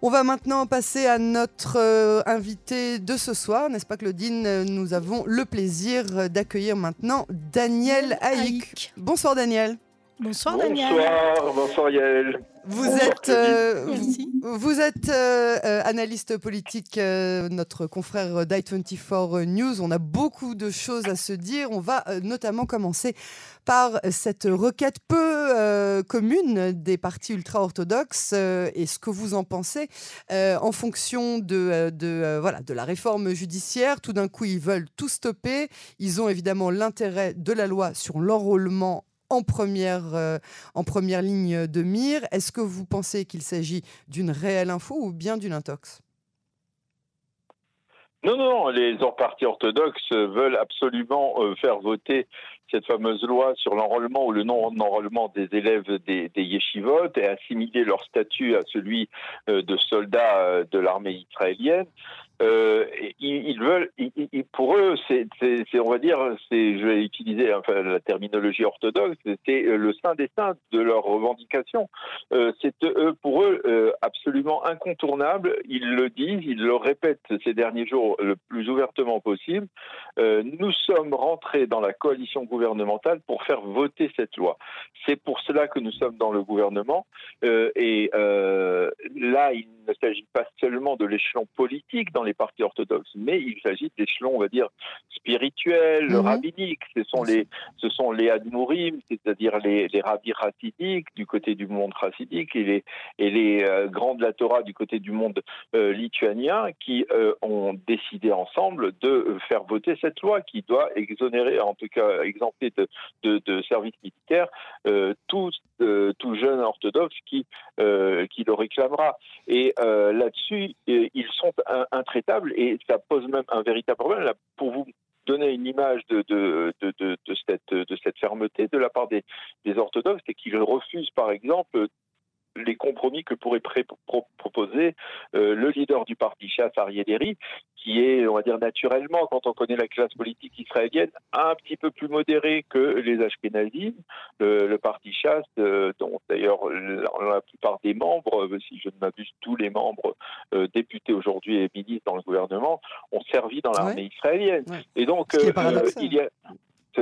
On va maintenant passer à notre euh, invité de ce soir, n'est-ce pas Claudine? Nous avons le plaisir d'accueillir maintenant Daniel Haïk. Bonsoir Daniel. Bonsoir Daniel. Bonsoir, bonsoir Yael. Vous êtes, euh, vous, êtes euh, analyste politique, notre confrère d'i24 News. On a beaucoup de choses à se dire. On va notamment commencer par cette requête peu euh, commune des partis ultra-orthodoxes euh, et ce que vous en pensez euh, en fonction de, de, voilà, de la réforme judiciaire? Tout d'un coup, ils veulent tout stopper. Ils ont évidemment l'intérêt de la loi sur l'enrôlement en première, en première ligne de mire. Est-ce que vous pensez qu'il s'agit d'une réelle info ou bien d'une intox? Non, non, les partis orthodoxes veulent absolument faire voter cette fameuse loi sur l'enrôlement ou le non-enrôlement des élèves des, des yeshivot et assimiler leur statut à celui euh, de soldats euh, de l'armée israélienne. Euh, ils, veulent, pour eux, c'est, on va dire, c'est, je vais utiliser enfin, la terminologie orthodoxe, c'est le sein des saints de leurs revendications. Euh, c'est pour eux euh, absolument incontournable. Ils le disent, ils le répètent ces derniers jours le plus ouvertement possible. Euh, nous sommes rentrés dans la coalition gouvernementale pour faire voter cette loi. C'est pour cela que nous sommes dans le gouvernement. Euh, et là, il ne s'agit pas seulement de l'échelon politique dans les partis orthodoxes, mais il s'agit de l'échelon, on va dire, spirituel, mhm. rabbinique. Ce sont les, ce sont les admourim, c'est-à-dire les, les rabbis chassidiques du côté du monde chassidique et les, et les euh, grands de la Torah du côté du monde euh, lituanien qui euh, ont décidé ensemble de faire voter cette loi qui doit exonérer, en tout cas exempter de, de, de service militaire tout, jeune orthodoxe qui, qui le réclamera. Et euh, là-dessus, ils sont intraitables et ça pose même un véritable problème. Pour vous donner une image de, de, de, cette, de cette fermeté de la part des, des orthodoxes, c'est qu'ils refusent, par exemple, les compromis que pourrait proposer euh, le leader du parti chasse, Ariel qui est, on va dire naturellement, quand on connaît la classe politique israélienne, un petit peu plus modéré que les Ashkenazim. Le, parti chasse, euh, dont d'ailleurs la, plupart des membres, euh, si je ne m'abuse, tous les membres députés aujourd'hui et ministres dans le gouvernement, ont servi dans l'armée israélienne. Et donc, il y a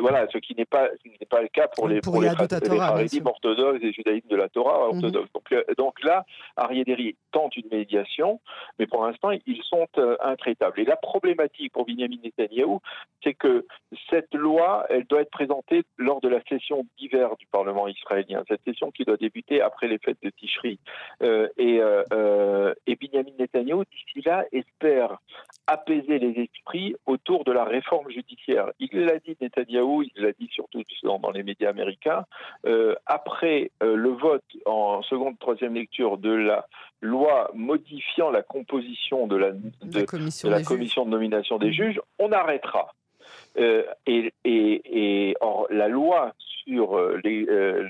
voilà, ce qui n'est pas, pas le cas pour les, pour, les, orthodoxes et de la Torah mhm. orthodoxe. donc, euh, donc, là, Ariaderi tente une médiation, mais pour l'instant, ils sont euh, intraitables. Et la problématique pour Benjamin Netanyahu, c'est que cette loi, elle doit être présentée lors de la session d'hiver du Parlement israélien, cette session qui doit débuter après les fêtes de Tishri. Euh, et, euh, et Benjamin Netanyahu, d'ici là, espère apaiser les esprits autour de la réforme judiciaire. Il l'a dit, Netanyahou, il l'a dit surtout dans, les médias américains, euh, après euh, le vote en seconde, troisième lecture de la loi modifiant la composition de la, de, commission, de, la commission de nomination des juges, on arrêtera. Euh, et, et, or, la loi sur euh,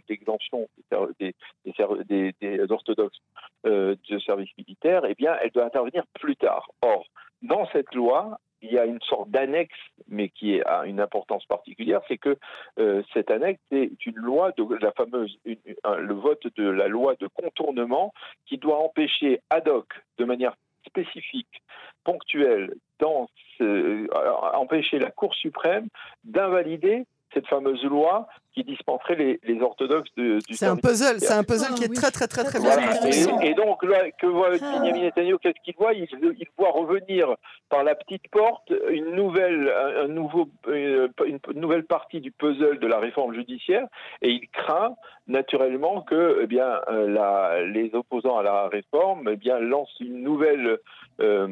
l'exemption des, des, des, orthodoxes de service militaire, eh bien, elle doit intervenir plus tard. Or, dans cette loi, il y a une sorte d'annexe, mais qui a une importance particulière, c'est que euh, cette annexe est une loi de la fameuse, le vote de la loi de contournement qui doit empêcher ad hoc, de manière spécifique, ponctuelle, dans empêcher la Cour suprême d'invalider cette fameuse loi qui dispenserait les, les orthodoxes de, du C'est un puzzle, c'est un puzzle qui est très très très très bien. Et, donc là, que voit ah. Benjamin Netanyahu Qu'est-ce qu'il voit? Il, il, voit revenir par la petite porte une nouvelle, un nouveau, euh, une, nouvelle partie du puzzle de la réforme judiciaire, et il craint naturellement que, eh bien, euh, la, les opposants à la réforme, eh bien, lancent une nouvelle euh,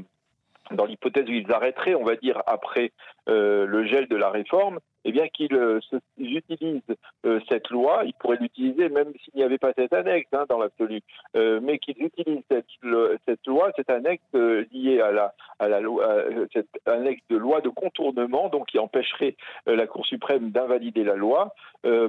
dans l'hypothèse où ils arrêteraient, on va dire, après euh, le gel de la réforme, eh bien qu'ils euh, utilisent euh, cette loi, ils pourraient l'utiliser même s'il n'y avait pas cette annexe hein, dans l'absolu, mais qu'ils utilisent cette, cette, loi, cette annexe liée à la, à la loi, cette annexe de loi de contournement, donc qui empêcherait la Cour suprême d'invalider la loi,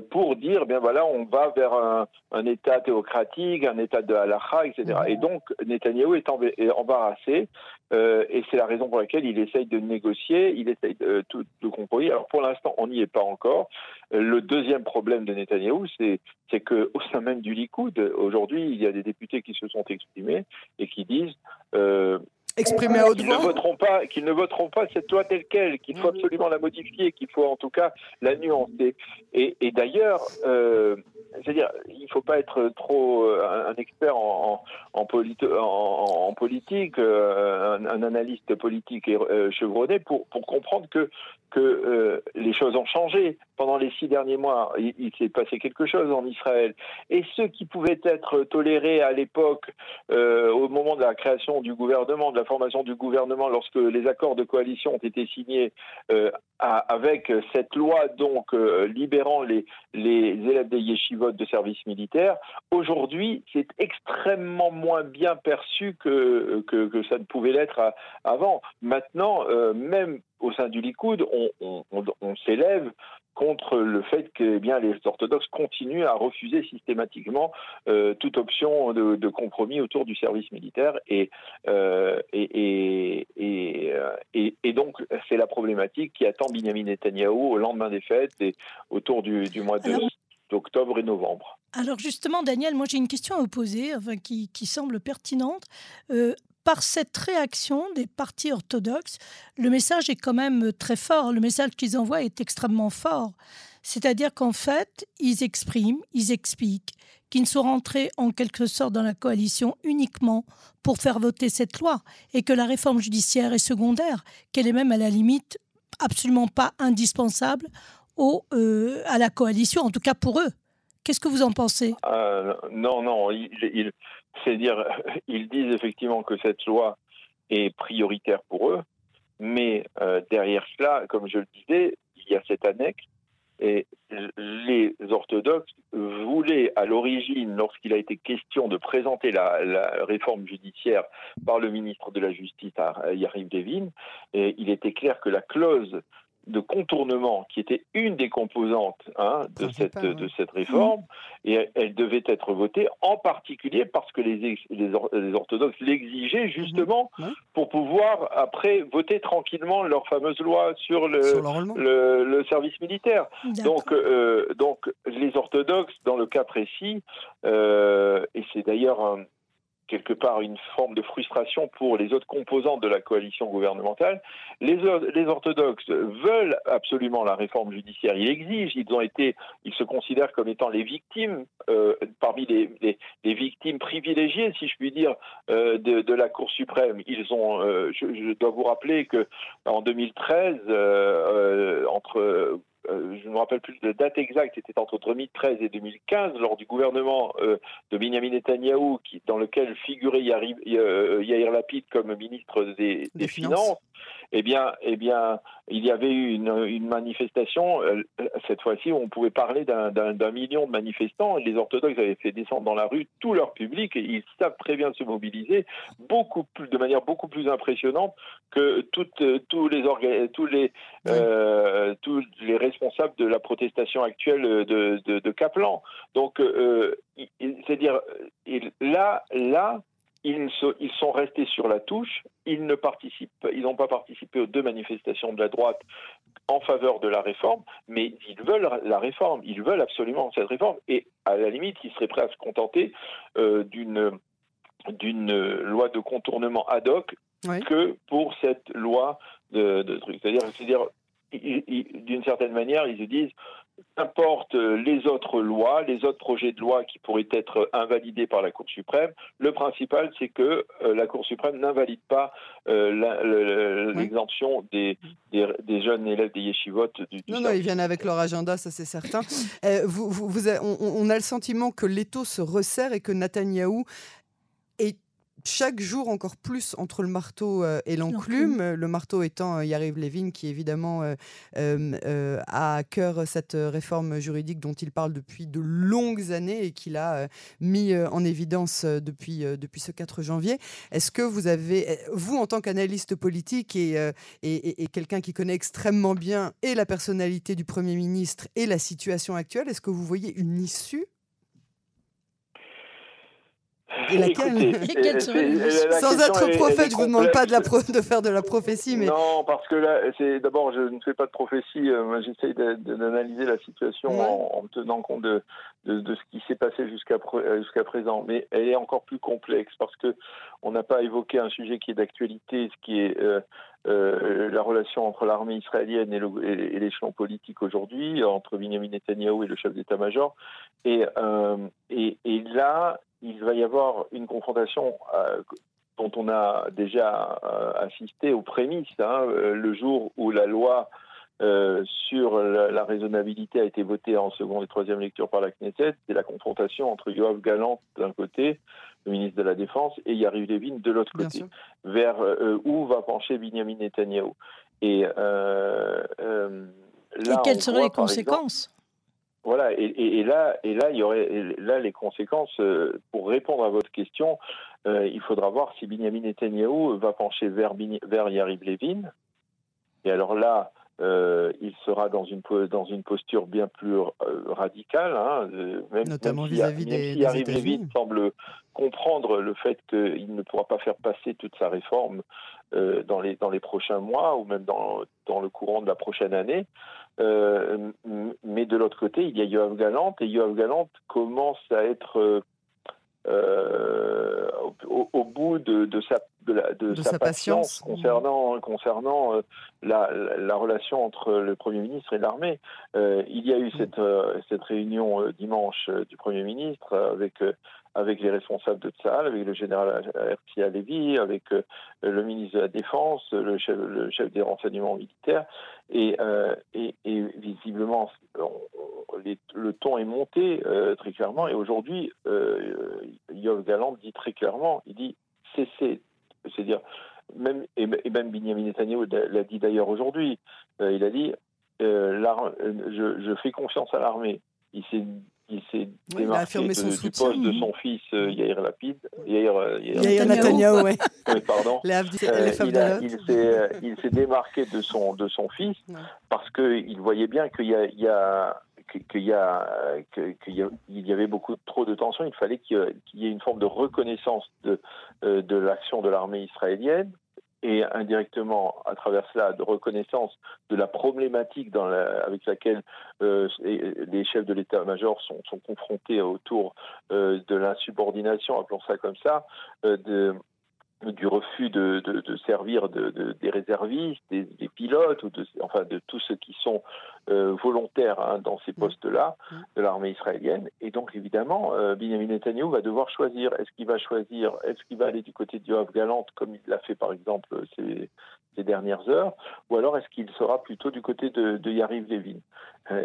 pour dire, bien voilà, on va vers un, État théocratique, un État de halakha, etc. Et donc, Netanyahou est, embarrassé, et c'est la raison pour laquelle il essaye de négocier, il essaye de, de compromis. Alors pour l'instant, on n'y est pas encore. Le deuxième problème de Netanyahou, c'est c'est qu'au sein même du Likoud, aujourd'hui, il y a des députés qui se sont exprimés et qui disent euh, à haute qu'ils ne voteront pas, qu'ils ne voteront pas cette loi telle quelle, qu'il faut absolument la modifier, qu'il faut en tout cas la nuancer. Et, et d'ailleurs, euh, c'est-à-dire, il ne faut pas être trop euh, un, expert en, politique, euh, un, analyste politique euh, chevronné pour, comprendre que les choses ont changé pendant les six derniers mois. Il, s'est passé quelque chose en Israël. Et ce qui pouvait être toléré à l'époque, de la création du gouvernement, de la formation du gouvernement, lorsque les accords de coalition ont été signés avec cette loi donc libérant les, les élèves des yeshivot de service militaire, aujourd'hui, c'est extrêmement moins bien perçu que, que, ça ne pouvait l'être avant. Maintenant, euh, même au sein du Likoud, on, s'élève contre le fait que eh bien, les orthodoxes continuent à refuser systématiquement euh, toute option de, compromis autour du service militaire. Et, euh, et, et, et, donc, c'est la problématique qui attend Benjamin Netanyahou au lendemain des fêtes et autour du, du mois de d'octobre et novembre. Alors justement, Daniel, moi j'ai une question à vous poser enfin, qui, semble pertinente. Euh, par cette réaction des partis orthodoxes, le message est quand même très fort. Le message qu'ils envoient est extrêmement fort. C'est-à-dire qu'en fait, ils expriment, ils expliquent qu'ils ne sont rentrés en quelque sorte dans la coalition uniquement pour faire voter cette loi et que la réforme judiciaire est secondaire, qu'elle est même à la limite absolument pas indispensable euh, à la coalition, en tout cas pour eux. Qu'est-ce que vous en pensez? Euh, Non, non, dire, ils disent effectivement que cette loi est prioritaire pour eux, mais euh, derrière cela, comme je le disais, il y a cette annexe et les orthodoxes voulaient à l'origine, lorsqu'il a été question de présenter la, réforme judiciaire par le ministre de la Justice, Yariv Devin, et il était clair que la clause de contournement qui était une des composantes hein, de, cette, de cette réforme, et elle, devait être votée en particulier parce que les, les, orthodoxes l'exigeaient justement mhm. pour pouvoir après voter tranquillement leur fameuse loi sur le, le, le, service militaire. Donc, euh, donc les orthodoxes, dans le cas précis, euh, et c'est d'ailleurs quelque part une forme de frustration pour les autres composantes de la coalition gouvernementale. Les, orthodoxes veulent absolument la réforme judiciaire. Ils exigent. Ils ont été, ils se considèrent comme étant les victimes euh, parmi les, victimes privilégiées, si je puis dire, euh, de, de, la Cour suprême. Ils ont. Euh, je, je, dois vous rappeler que en 2013, entre euh, je ne me rappelle plus de date exacte, c'était entre 2013 et 2015, lors du gouvernement euh, de Benjamin Netanyahou, qui, dans lequel figurait Yair, euh, Yair Lapid comme ministre des, Finances eh bien, eh bien, il y avait eu une, manifestation, euh, cette fois-ci, où on pouvait parler d'un million de manifestants. Les orthodoxes avaient fait descendre dans la rue tout leur public et ils savent très bien se mobiliser beaucoup plus, de manière beaucoup plus impressionnante que toutes, tous, les tous, les, euh, tous les responsables de la protestation actuelle de, de, Kaplan. Donc, euh, c'est-à-dire, là, là, ils, sont restés sur la touche, ils ne participent, ils n'ont pas participé aux deux manifestations de la droite en faveur de la réforme, mais ils veulent la réforme, ils veulent absolument cette réforme, et à la limite, ils seraient prêts à se contenter euh, d'une d'une loi de contournement ad hoc que pour cette loi de, de trucs. C'est-à-dire, d'une certaine manière, ils se disent Qu'importe les autres lois, les autres projets de loi qui pourraient être invalidés par la Cour suprême, le principal, c'est que euh, la Cour suprême n'invalide pas euh, l'exemption des, des, jeunes élèves des yeshivot. Du, non, non, ils viennent avec leur agenda, ça c'est certain. Euh, vous, vous, on, on, a le sentiment que l'étau se resserre et que Netanyahou chaque jour encore plus entre le marteau et l'enclume. Le marteau étant Yariv Levin, qui évidemment a à cœur cette réforme juridique dont il parle depuis de longues années et qu'il a mis en évidence depuis, depuis ce 4 janvier. Est-ce que vous avez, vous en tant qu'analyste politique et, et, et quelqu'un qui connaît extrêmement bien et la personnalité du Premier ministre et la situation actuelle, est-ce que vous voyez une issue et laquelle, Sans être prophète, je ne vous demande pas de, la de, faire de la prophétie. Mais... Non, parce que là, c'est d'abord, je ne fais pas de prophétie. Euh, J'essaye d'analyser la situation en, en, tenant compte de, de, ce qui s'est passé jusqu'à euh, jusqu'à présent. Mais elle est encore plus complexe parce que on n'a pas évoqué un sujet qui est d'actualité, ce qui est euh, euh, la relation entre l'armée israélienne et l'échelon politique aujourd'hui, entre Benjamin Netanyahu et le chef d'état-major. Et, et, et, là, il va y avoir une confrontation dont on a déjà assisté aux prémices, hein, le jour où la loi euh, sur la, raisonnabilité a été votée en seconde et troisième lecture par la Knesset, c'est la confrontation entre Yoav Galant d'un côté, le ministre de la Défense, et Yariv Levin de l'autre côté, vers euh, où va pencher Benjamin Netanyahu. Et, euh, là, et quelles seraient les conséquences? Voilà, et, là, et là, il y aurait là les conséquences. pour répondre à votre question, il faudra voir si Benjamin Netanyahu va pencher vers, vers Yariv Levin. Et alors là, euh, il sera dans une, dans une posture bien plus euh, radicale, hein, même, notamment vis-à-vis des, des États-Unis. semble comprendre le fait qu'il ne pourra pas faire passer toute sa réforme euh, dans, les, dans les prochains mois ou même dans, dans le courant de la prochaine année. Mais de l'autre côté, il y a Yoav Galant et Yoav Galant commence à être au, bout de, de sa de, sa, patience, concernant, concernant euh, la, la, relation entre le Premier ministre et l'armée. Euh, il y a eu cette, euh, cette réunion dimanche du Premier ministre avec, avec les responsables de Tsahal, avec le général Herzia Levy, avec le ministre de la Défense, le chef, le chef des renseignements militaires. Et, et, et visiblement, le ton est monté très clairement. Et aujourd'hui, Yov Galant dit très clairement, il dit cessez c'est-à-dire, même, et, même Benjamin Netanyahu l'a dit d'ailleurs aujourd'hui, euh, il a dit euh, je, je, fais confiance à l'armée. Il s'est il s'est démarqué du poste de son fils euh, Yair Lapid. Yair, Yair, Yair Netanyahu, oui. pardon. il s'est démarqué de son, de son fils parce qu'il voyait bien qu'il y a, il y a qu'il y, a, qu'il y, avait beaucoup trop de tensions. Il fallait qu'il y ait une forme de reconnaissance de, euh, de l'action de l'armée israélienne et indirectement à travers cela de reconnaissance de la problématique avec laquelle euh, les chefs de l'état-major sont, sont, confrontés autour euh, de l'insubordination, appelons ça comme ça, de, du refus de, de, servir de, des réservistes, des, pilotes, ou de, enfin de tous ceux qui sont euh, volontaires hein, dans ces mmh. postes-là mmh. de l'armée israélienne. Et donc évidemment, euh, Benjamin Netanyahu va devoir choisir. Est-ce qu'il va choisir, est-ce qu'il va aller du côté de Yoav Galant, comme il l'a fait par exemple ces, ces, dernières heures, ou alors est-ce qu'il sera plutôt du côté de, de Yariv Levin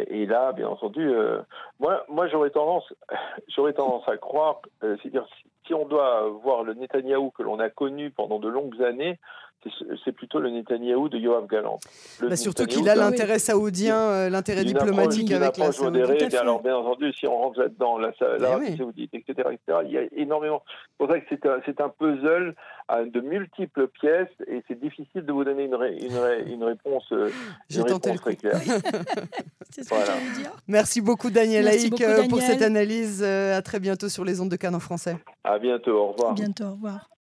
Et là, bien entendu, moi, moi j'aurais tendance, j'aurais tendance à croire, c'est-à-dire si on doit voir le Netanyahou que l'on a connu pendant de longues années, c'est plutôt le Netanyahou de Yoav Galant. Bah surtout qu'il a l'intérêt saoudien, euh, l'intérêt diplomatique avec la Saoudite. Alors bien entendu, si on rentre là-dedans, l'Arabie Saoudite, etc., etc., il y a énormément. C'est pour ça que c'est un, un, puzzle de multiples pièces et c'est difficile de vous donner une, une, une réponse, euh, une réponse très claire. que dire. Merci beaucoup Daniel Haïk euh, pour cette analyse. À très bientôt sur les ondes de Cannes en français. À bientôt, au revoir. À bientôt, au revoir.